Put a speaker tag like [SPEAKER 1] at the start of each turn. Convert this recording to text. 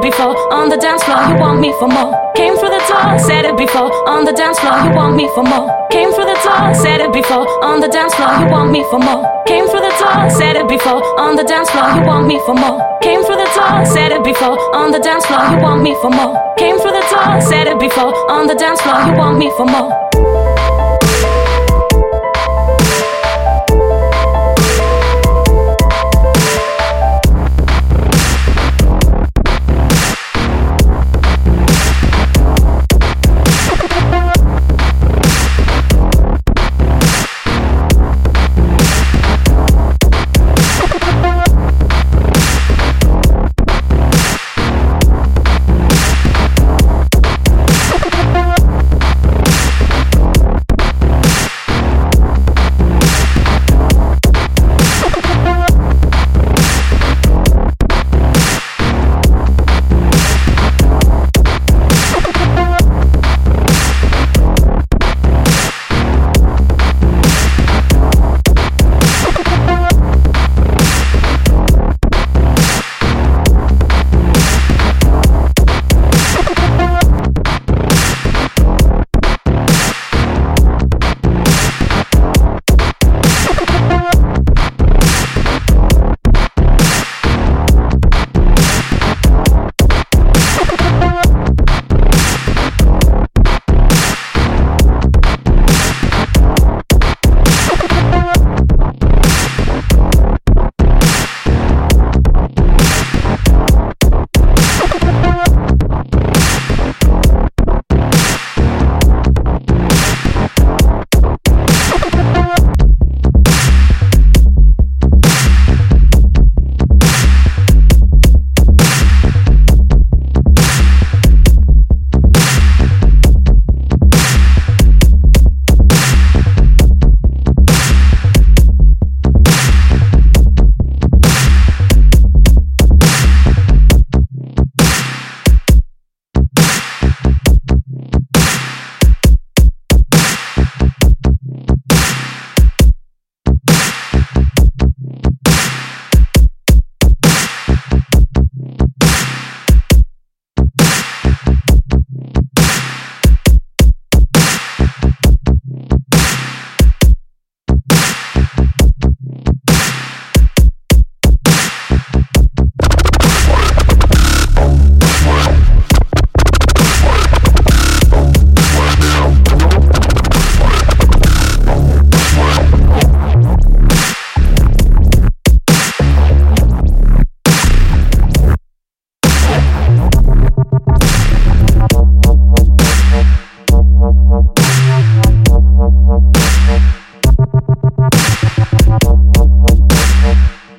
[SPEAKER 1] it before on the dance floor. You want me for more. Came through the door, said it before on the dance floor. You want me for more. Came through the door, said it before on the dance floor. You want me for more. Came through the door, said it before on the dance floor. You want me for more. Came through the door, said it before on the dance floor. You want me for more. Came through the door, said it before on the dance floor. You want me for more.